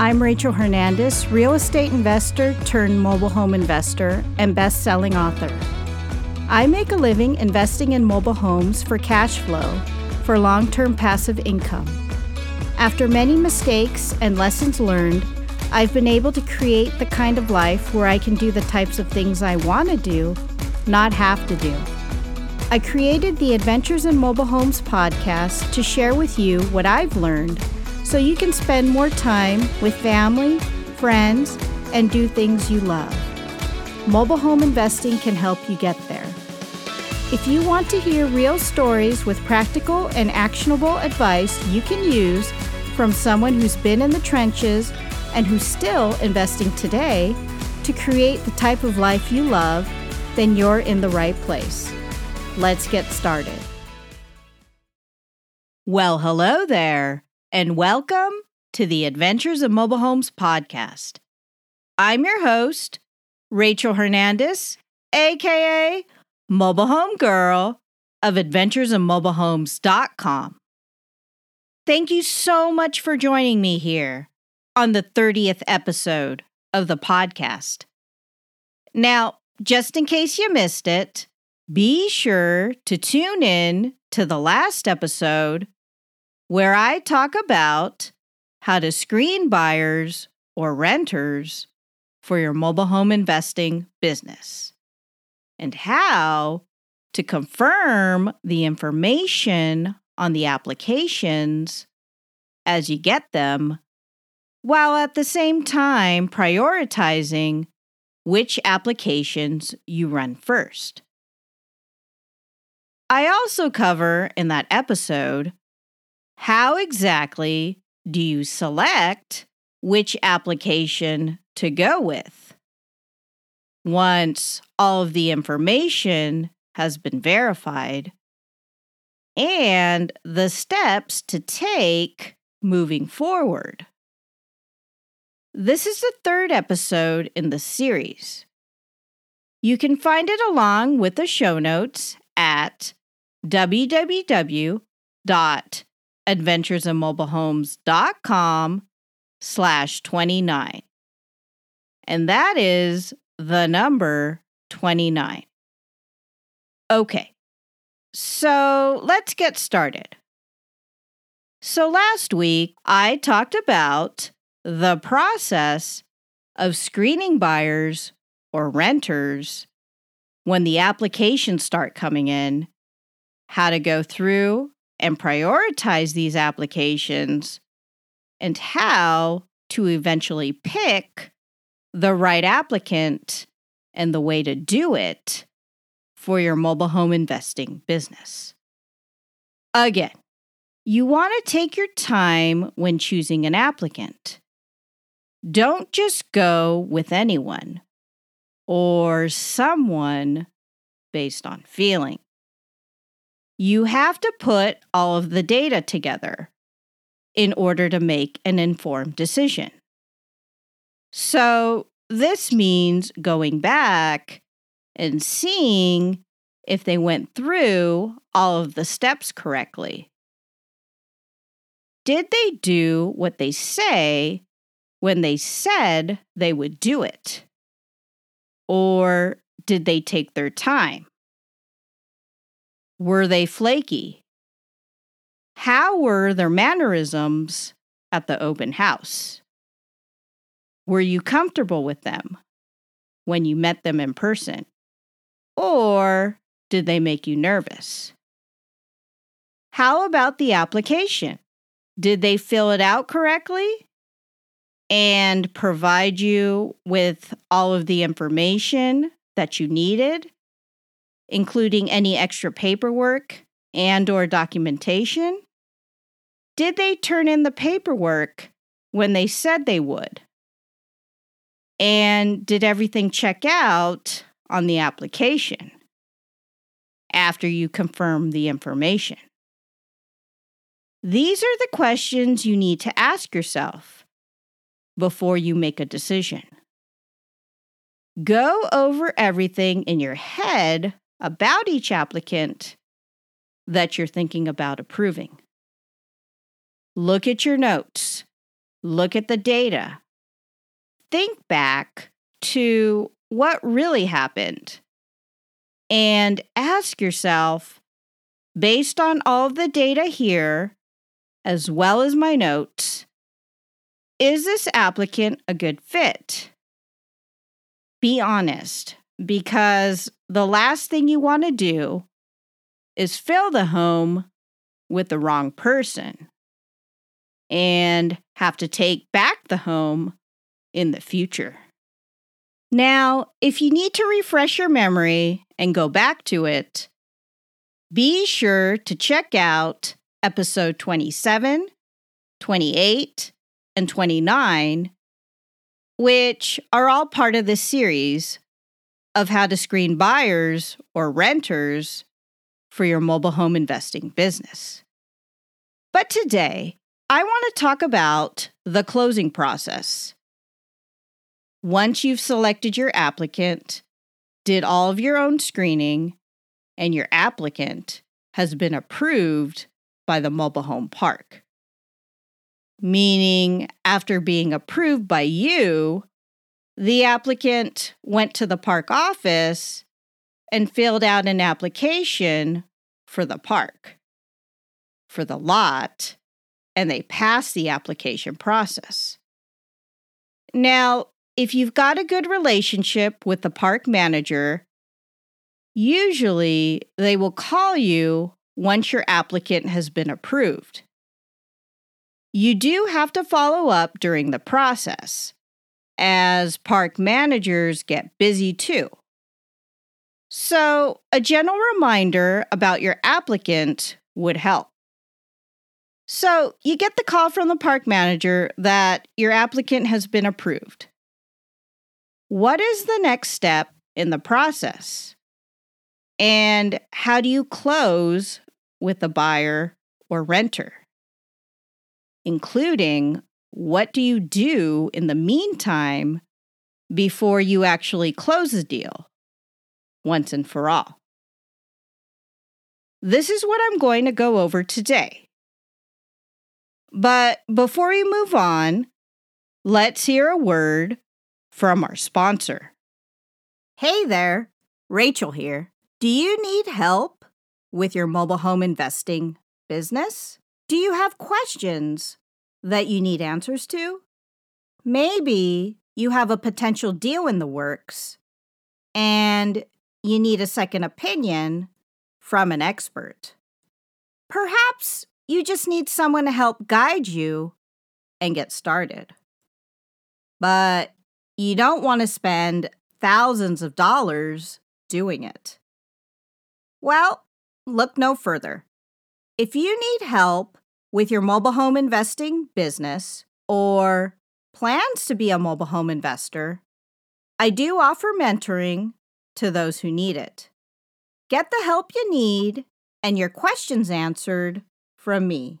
I'm Rachel Hernandez, real estate investor turned mobile home investor and best selling author. I make a living investing in mobile homes for cash flow for long term passive income. After many mistakes and lessons learned, I've been able to create the kind of life where I can do the types of things I want to do, not have to do. I created the Adventures in Mobile Homes podcast to share with you what I've learned so you can spend more time with family, friends, and do things you love. Mobile home investing can help you get there. If you want to hear real stories with practical and actionable advice you can use from someone who's been in the trenches and who's still investing today to create the type of life you love, then you're in the right place. Let's get started. Well, hello there, and welcome to the Adventures in Mobile Homes podcast. I'm your host, Rachel Hernandez, aka Mobile Home Girl of Adventures of Mobile adventuresinmobilehomes.com. Thank you so much for joining me here on the 30th episode of the podcast. Now, just in case you missed it, be sure to tune in to the last episode where I talk about how to screen buyers or renters for your mobile home investing business and how to confirm the information on the applications as you get them, while at the same time prioritizing which applications you run first. I also cover in that episode how exactly do you select which application to go with? Once all of the information has been verified, and the steps to take moving forward. This is the third episode in the series. You can find it along with the show notes at www.adventuresinmobilehomes.com slash 29. And that is the number 29. Okay, so let's get started. So, last week I talked about the process of screening buyers or renters when the applications start coming in, how to go through and prioritize these applications, and how to eventually pick the right applicant and the way to do it for your mobile home investing business. Again, you want to take your time when choosing an applicant. Don't just go with anyone or someone based on feeling. You have to put all of the data together in order to make an informed decision. So, this means going back and seeing if they went through all of the steps correctly. Did they do what they say when they said they would do it? Or did they take their time? Were they flaky? How were their mannerisms at the open house? Were you comfortable with them when you met them in person? Or did they make you nervous? How about the application? Did they fill it out correctly and provide you with all of the information that you needed, including any extra paperwork and or documentation? Did they turn in the paperwork when they said they would? And did everything check out on the application after you confirm the information? These are the questions you need to ask yourself before you make a decision. Go over everything in your head about each applicant that you're thinking about approving. Look at your notes. look at the data, think back to what really happened, and ask yourself based on all of the data here, as well as my notes, is this applicant a good fit? Be honest, because the last thing you want to do is fill the home with the wrong person and have to take back the home in the future. Now, if you need to refresh your memory and go back to it, be sure to check out episode 27, 28, and 29, which are all part of this series of how to screen buyers or renters for your mobile home investing business. But today, I want to talk about the closing process. Once you've selected your applicant, did all of your own screening, and your applicant has been approved by the mobile home park. Meaning, after being approved by you, the applicant went to the park office and filled out an application for the park, for the lot, and they passed the application process. Now, if you've got a good relationship with the park manager, usually they will call you once your applicant has been approved. You do have to follow up during the process, as park managers get busy too. So, a general reminder about your applicant would help. So, you get the call from the park manager that your applicant has been approved. What is the next step in the process? And how do you close with the buyer or renter? Including what do you do in the meantime before you actually close the deal once and for all? This is what I'm going to go over today. But before we move on, let's hear a word from our sponsor. Hey there, Rachel here. Do you need help with your mobile home investing business? Do you have questions that you need answers to? Maybe you have a potential deal in the works and you need a second opinion from an expert. Perhaps you just need someone to help guide you and get started. But you don't want to spend thousands of dollars doing it. Well, look no further. If you need help with your mobile home investing business or plans to be a mobile home investor, I do offer mentoring to those who need it. Get the help you need and your questions answered from me,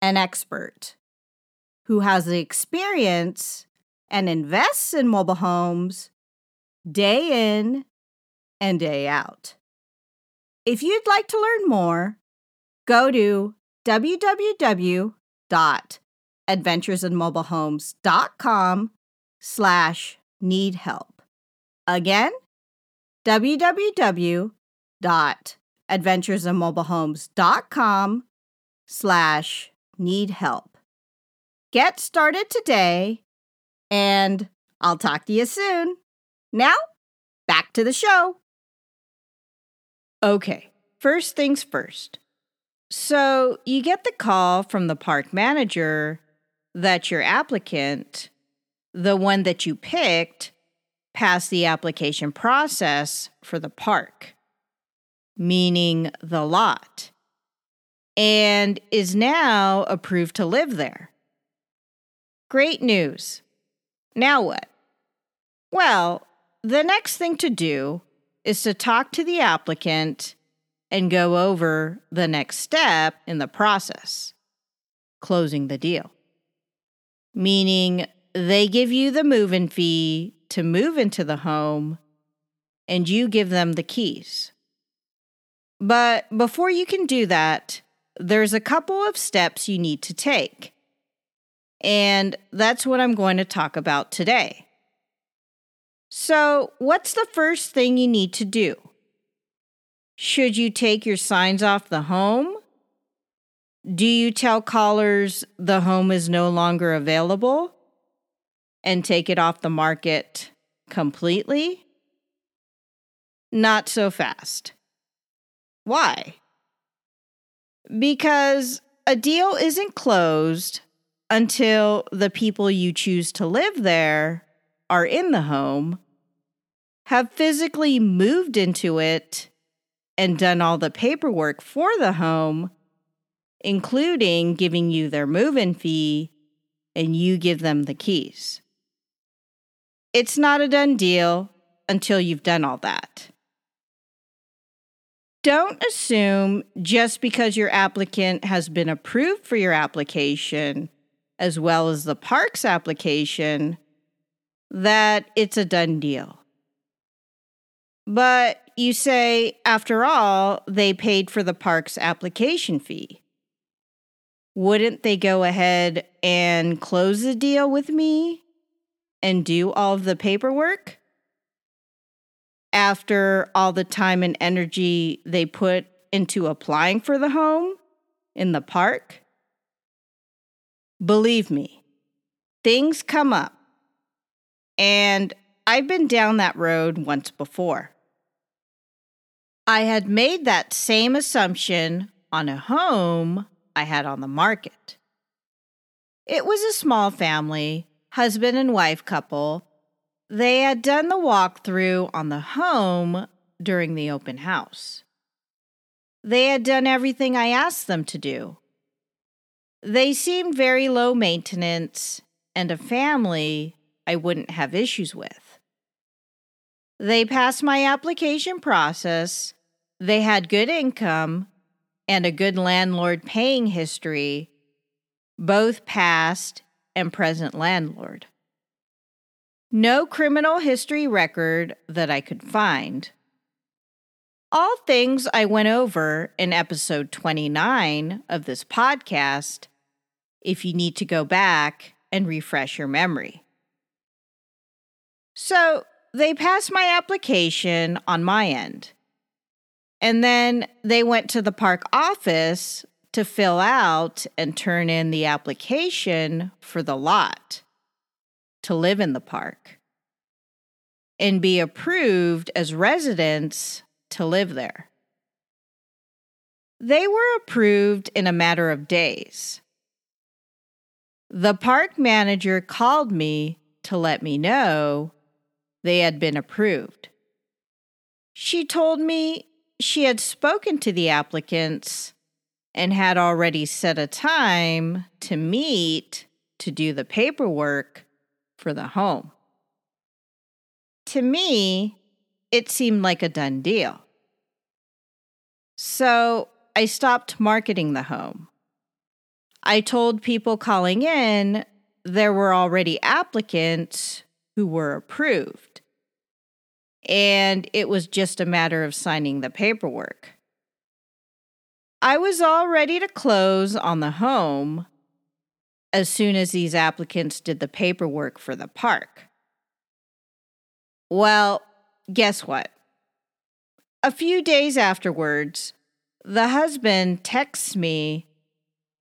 an expert who has the experience and invests in mobile homes day in and day out. If you'd like to learn more, go to www.adventuresinmobilehomes.com slash need help. Again, www.adventuresinmobilehomes.com slash need help. Get started today, and I'll talk to you soon. Now, back to the show. Okay, first things first. So you get the call from the park manager that your applicant, the one that you picked, passed the application process for the park, meaning the lot and is now approved to live there. Great news. Now what? Well, the next thing to do is to talk to the applicant and go over the next step in the process closing the deal. Meaning they give you the move in fee to move into the home and you give them the keys. But before you can do that, there's a couple of steps you need to take. And that's what I'm going to talk about today. So, what's the first thing you need to do? Should you take your signs off the home? Do you tell callers the home is no longer available and take it off the market completely? Not so fast. Why? Because a deal isn't closed until the people you choose to live there are in the home, have physically moved into it, and done all the paperwork for the home, including giving you their move in fee, and you give them the keys. It's not a done deal until you've done all that. Don't assume just because your applicant has been approved for your application, as well as the parks application, that it's a done deal. But you say, after all, they paid for the park's application fee. Wouldn't they go ahead and close the deal with me and do all of the paperwork? after all the time and energy they put into applying for the home in the park? Believe me, things come up. And I've been down that road once before. I had made that same assumption on a home I had on the market. It was a small family, husband and wife couple, they had done the walkthrough on the home during the open house. They had done everything I asked them to do. They seemed very low maintenance and a family I wouldn't have issues with. They passed my application process. They had good income and a good landlord paying history, both past and present landlord. No criminal history record that I could find. All things I went over in episode 29 of this podcast if you need to go back and refresh your memory. So they passed my application on my end. And then they went to the park office to fill out and turn in the application for the lot to live in the park and be approved as residents to live there. They were approved in a matter of days. The park manager called me to let me know they had been approved. She told me she had spoken to the applicants and had already set a time to meet to do the paperwork for the home. To me, it seemed like a done deal. So I stopped marketing the home. I told people calling in there were already applicants who were approved, and it was just a matter of signing the paperwork. I was all ready to close on the home as soon as these applicants did the paperwork for the park. Well, guess what? A few days afterwards, the husband texts me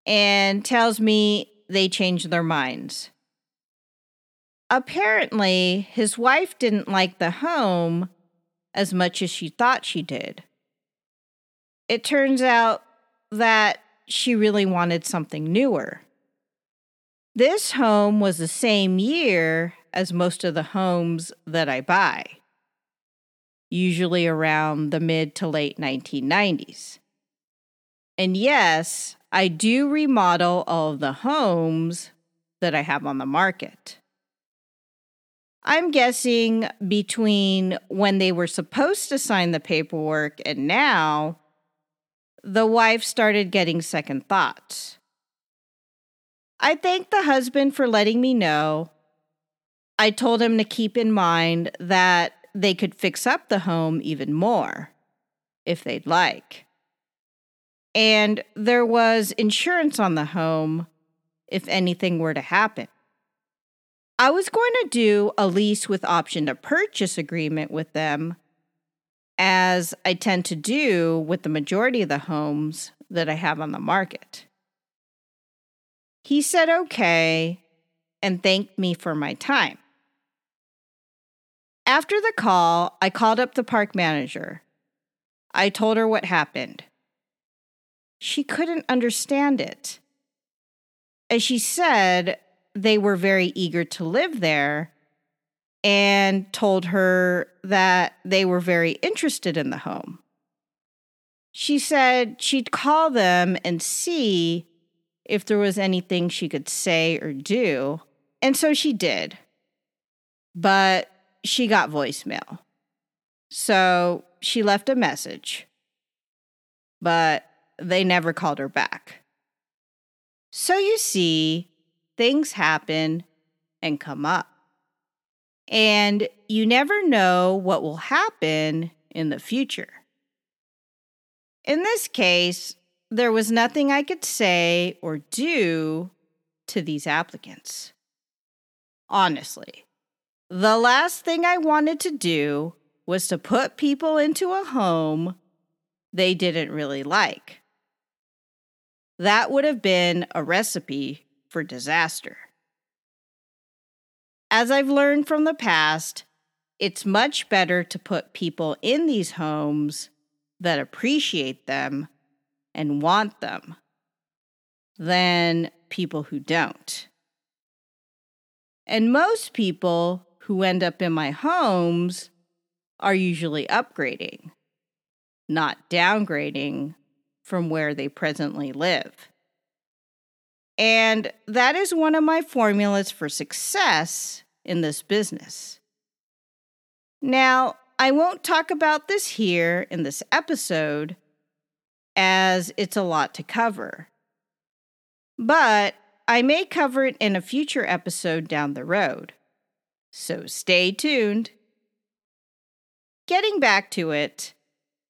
and tells me they changed their minds. Apparently, his wife didn't like the home as much as she thought she did. It turns out that she really wanted something newer. This home was the same year as most of the homes that I buy, usually around the mid to late 1990s. And yes, I do remodel all the homes that I have on the market. I'm guessing between when they were supposed to sign the paperwork and now, the wife started getting second thoughts. I thanked the husband for letting me know. I told him to keep in mind that they could fix up the home even more if they'd like. And there was insurance on the home, if anything were to happen. I was going to do a lease with option to purchase agreement with them, as I tend to do with the majority of the homes that I have on the market. He said okay and thanked me for my time. After the call, I called up the park manager. I told her what happened. She couldn't understand it. As she said, they were very eager to live there and told her that they were very interested in the home. She said she'd call them and see if there was anything she could say or do. And so she did. But she got voicemail. So she left a message, but they never called her back. So you see, things happen and come up. And you never know what will happen in the future. In this case, there was nothing I could say or do to these applicants. Honestly. The last thing I wanted to do was to put people into a home they didn't really like. That would have been a recipe for disaster. As I've learned from the past, it's much better to put people in these homes that appreciate them and want them than people who don't. And most people who end up in my homes are usually upgrading, not downgrading from where they presently live. And that is one of my formulas for success in this business. Now, I won't talk about this here in this episode as it's a lot to cover. But I may cover it in a future episode down the road so stay tuned. Getting back to it,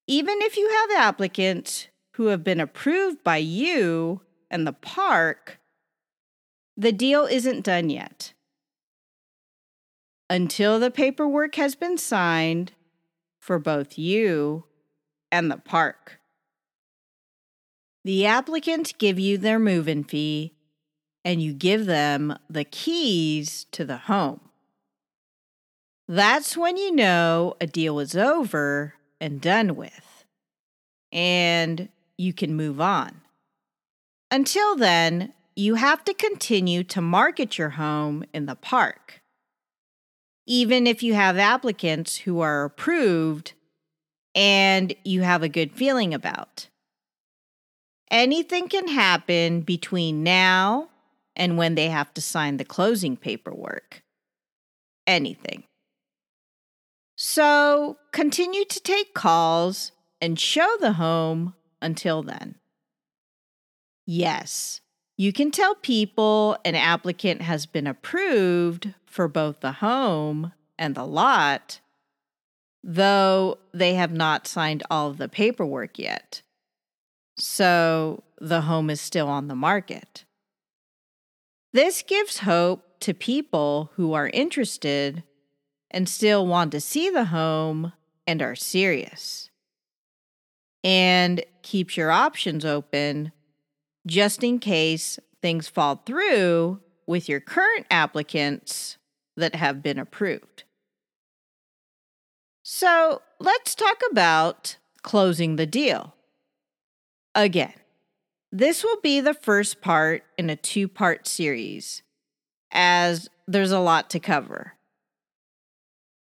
even if you have applicants who have been approved by you and the park, the deal isn't done yet. Until the paperwork has been signed for both you and the park. The applicants give you their move in fee and you give them the keys to the home. That's when you know a deal is over and done with, and you can move on. Until then, you have to continue to market your home in the park. Even if you have applicants who are approved and you have a good feeling about. Anything can happen between now and when they have to sign the closing paperwork. Anything. So continue to take calls and show the home until then. Yes, you can tell people an applicant has been approved for both the home and the lot, though they have not signed all of the paperwork yet. So the home is still on the market. This gives hope to people who are interested and still want to see the home and are serious. And keeps your options open just in case things fall through with your current applicants that have been approved. So let's talk about closing the deal. Again, this will be the first part in a two part series, as there's a lot to cover.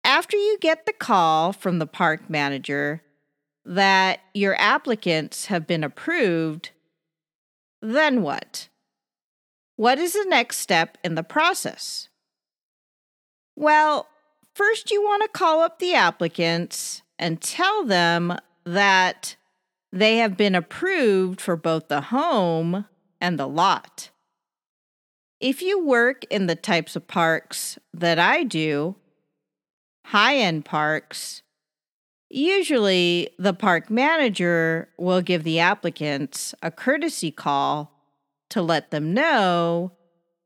After you get the call from the park manager that your applicants have been approved, then what? What is the next step in the process? Well, first you want to call up the applicants and tell them that they have been approved for both the home and the lot. If you work in the types of parks that I do, high end parks, usually the park manager will give the applicants a courtesy call to let them know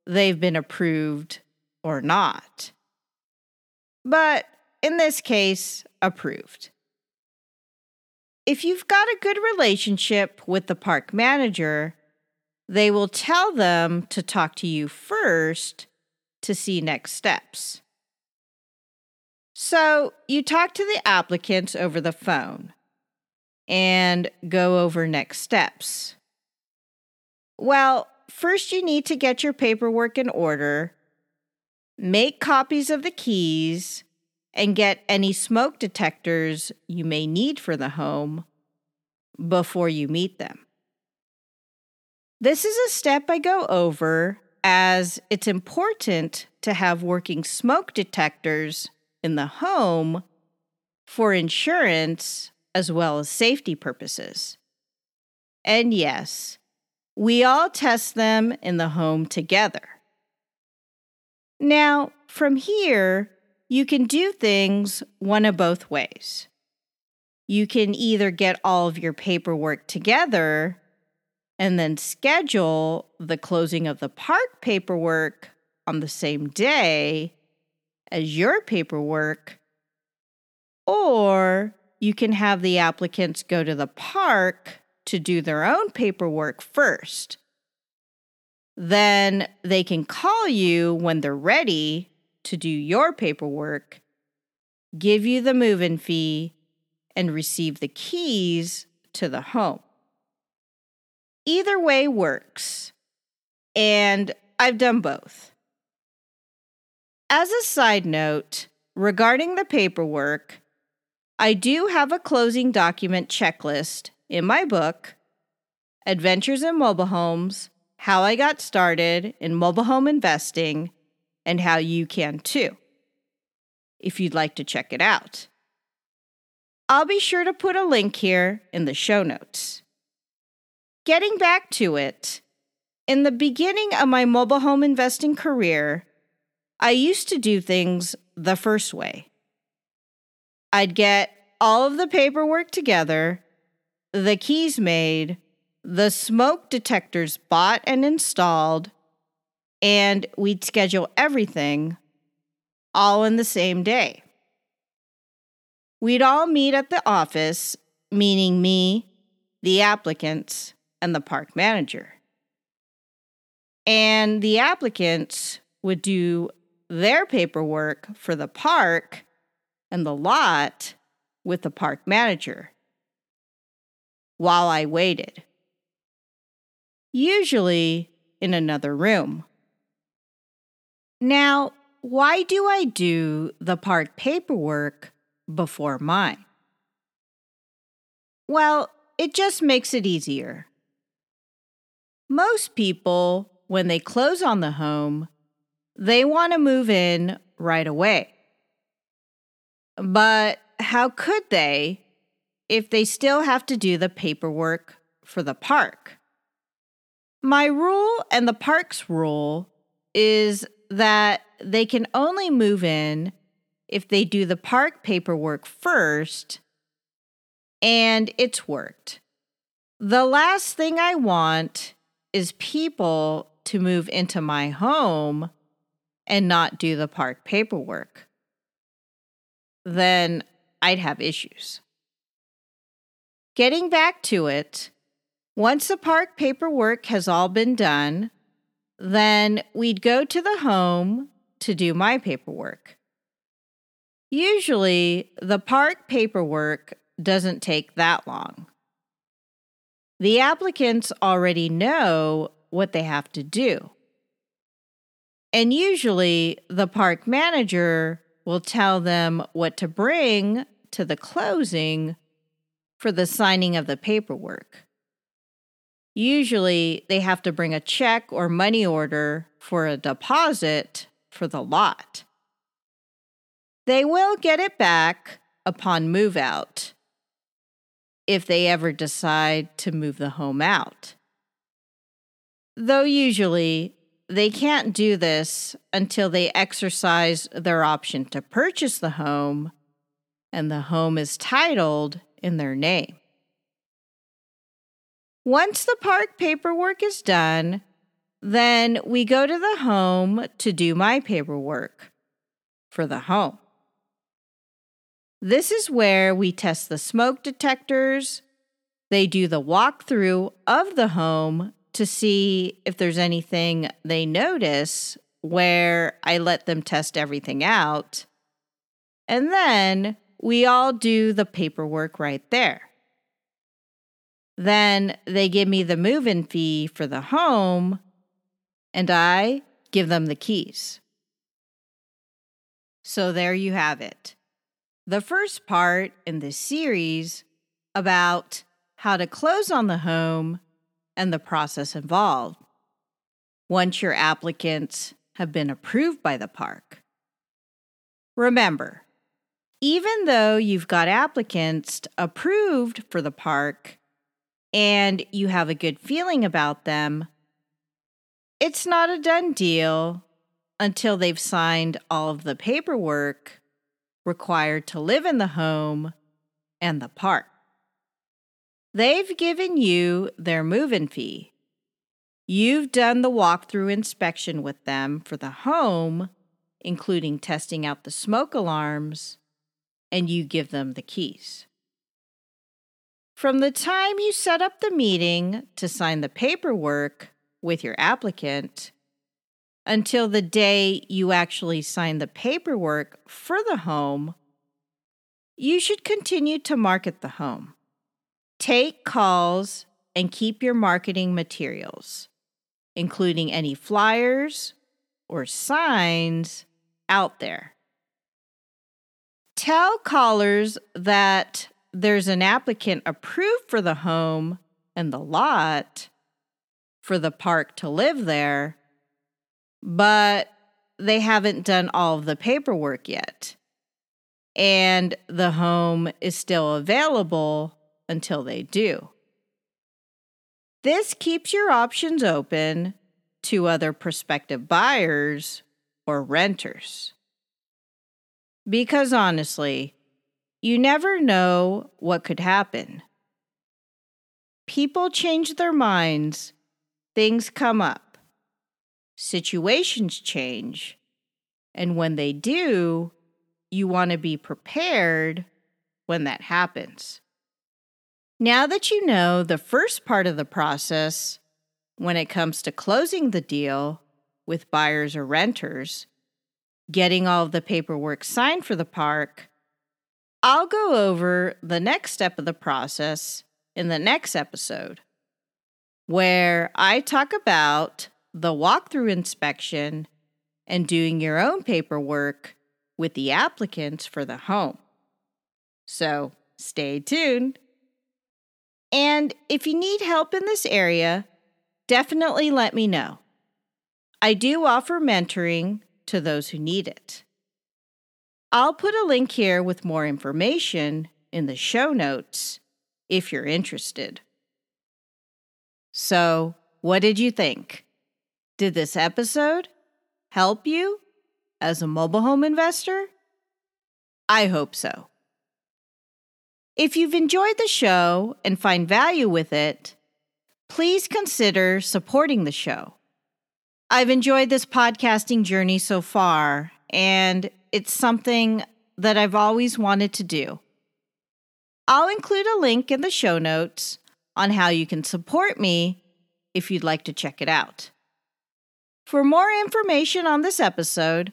they've been approved or not. But in this case, approved. If you've got a good relationship with the park manager, they will tell them to talk to you first to see next steps. So you talk to the applicants over the phone and go over next steps. Well, first you need to get your paperwork in order, make copies of the keys, and get any smoke detectors you may need for the home before you meet them. This is a step I go over as it's important to have working smoke detectors in the home for insurance as well as safety purposes. And yes, we all test them in the home together. Now, from here, you can do things one of both ways. You can either get all of your paperwork together and then schedule the closing of the park paperwork on the same day as your paperwork, or you can have the applicants go to the park to do their own paperwork first. Then they can call you when they're ready to do your paperwork, give you the move in fee, and receive the keys to the home. Either way works, and I've done both. As a side note, regarding the paperwork, I do have a closing document checklist in my book, Adventures in Mobile Homes How I Got Started in Mobile Home Investing, and How You Can Too, if you'd like to check it out. I'll be sure to put a link here in the show notes. Getting back to it, in the beginning of my mobile home investing career, I used to do things the first way. I'd get all of the paperwork together, the keys made, the smoke detectors bought and installed, and we'd schedule everything all in the same day. We'd all meet at the office, meaning me, the applicants, and the park manager. And the applicants would do their paperwork for the park and the lot with the park manager while I waited, usually in another room. Now, why do I do the park paperwork before mine? Well, it just makes it easier. Most people, when they close on the home, they want to move in right away. But how could they if they still have to do the paperwork for the park? My rule and the park's rule is that they can only move in if they do the park paperwork first and it's worked. The last thing I want is people to move into my home and not do the park paperwork, then I'd have issues. Getting back to it, once the park paperwork has all been done, then we'd go to the home to do my paperwork. Usually, the park paperwork doesn't take that long. The applicants already know what they have to do. And usually the park manager will tell them what to bring to the closing for the signing of the paperwork. Usually they have to bring a check or money order for a deposit for the lot. They will get it back upon move out if they ever decide to move the home out. Though usually they can't do this until they exercise their option to purchase the home and the home is titled in their name. Once the park paperwork is done, then we go to the home to do my paperwork for the home. This is where we test the smoke detectors. They do the walkthrough of the home to see if there's anything they notice where I let them test everything out. And then we all do the paperwork right there. Then they give me the move in fee for the home, and I give them the keys. So there you have it. The first part in this series about how to close on the home and the process involved once your applicants have been approved by the park. Remember, even though you've got applicants approved for the park and you have a good feeling about them, it's not a done deal until they've signed all of the paperwork required to live in the home and the park. They've given you their move in fee. You've done the walkthrough inspection with them for the home, including testing out the smoke alarms, and you give them the keys. From the time you set up the meeting to sign the paperwork with your applicant until the day you actually sign the paperwork for the home, you should continue to market the home. Take calls and keep your marketing materials, including any flyers or signs, out there. Tell callers that there's an applicant approved for the home and the lot for the park to live there, but they haven't done all of the paperwork yet. And the home is still available until they do. This keeps your options open to other prospective buyers or renters. Because honestly, you never know what could happen. People change their minds, things come up, situations change, and when they do, you want to be prepared when that happens. Now that you know the first part of the process, when it comes to closing the deal with buyers or renters, getting all of the paperwork signed for the park, I'll go over the next step of the process in the next episode, where I talk about the walkthrough inspection and doing your own paperwork with the applicants for the home. So stay tuned. And if you need help in this area, definitely let me know. I do offer mentoring to those who need it. I'll put a link here with more information in the show notes if you're interested. So, what did you think? Did this episode help you as a mobile home investor? I hope so. If you've enjoyed the show and find value with it, please consider supporting the show. I've enjoyed this podcasting journey so far, and it's something that I've always wanted to do. I'll include a link in the show notes on how you can support me if you'd like to check it out. For more information on this episode,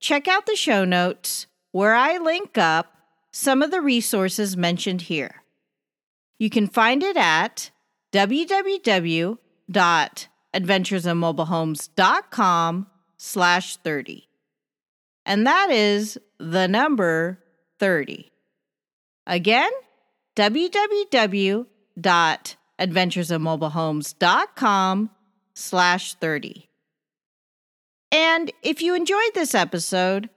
check out the show notes where I link up some of the resources mentioned here. You can find it at www.adventuresinmobilehomes.com slash 30. And that is the number 30. Again, www.adventuresinmobilehomes.com slash 30. And if you enjoyed this episode,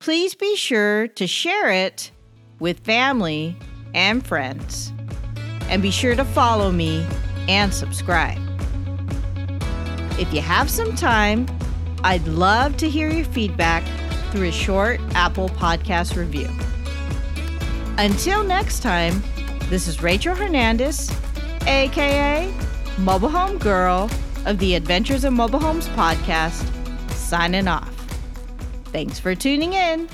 please be sure to share it with family and friends. And be sure to follow me and subscribe. If you have some time, I'd love to hear your feedback through a short Apple Podcast review. Until next time, this is Rachel Hernandez, aka Mobile Home Girl, of the Adventures in Mobile Homes podcast, signing off. Thanks for tuning in.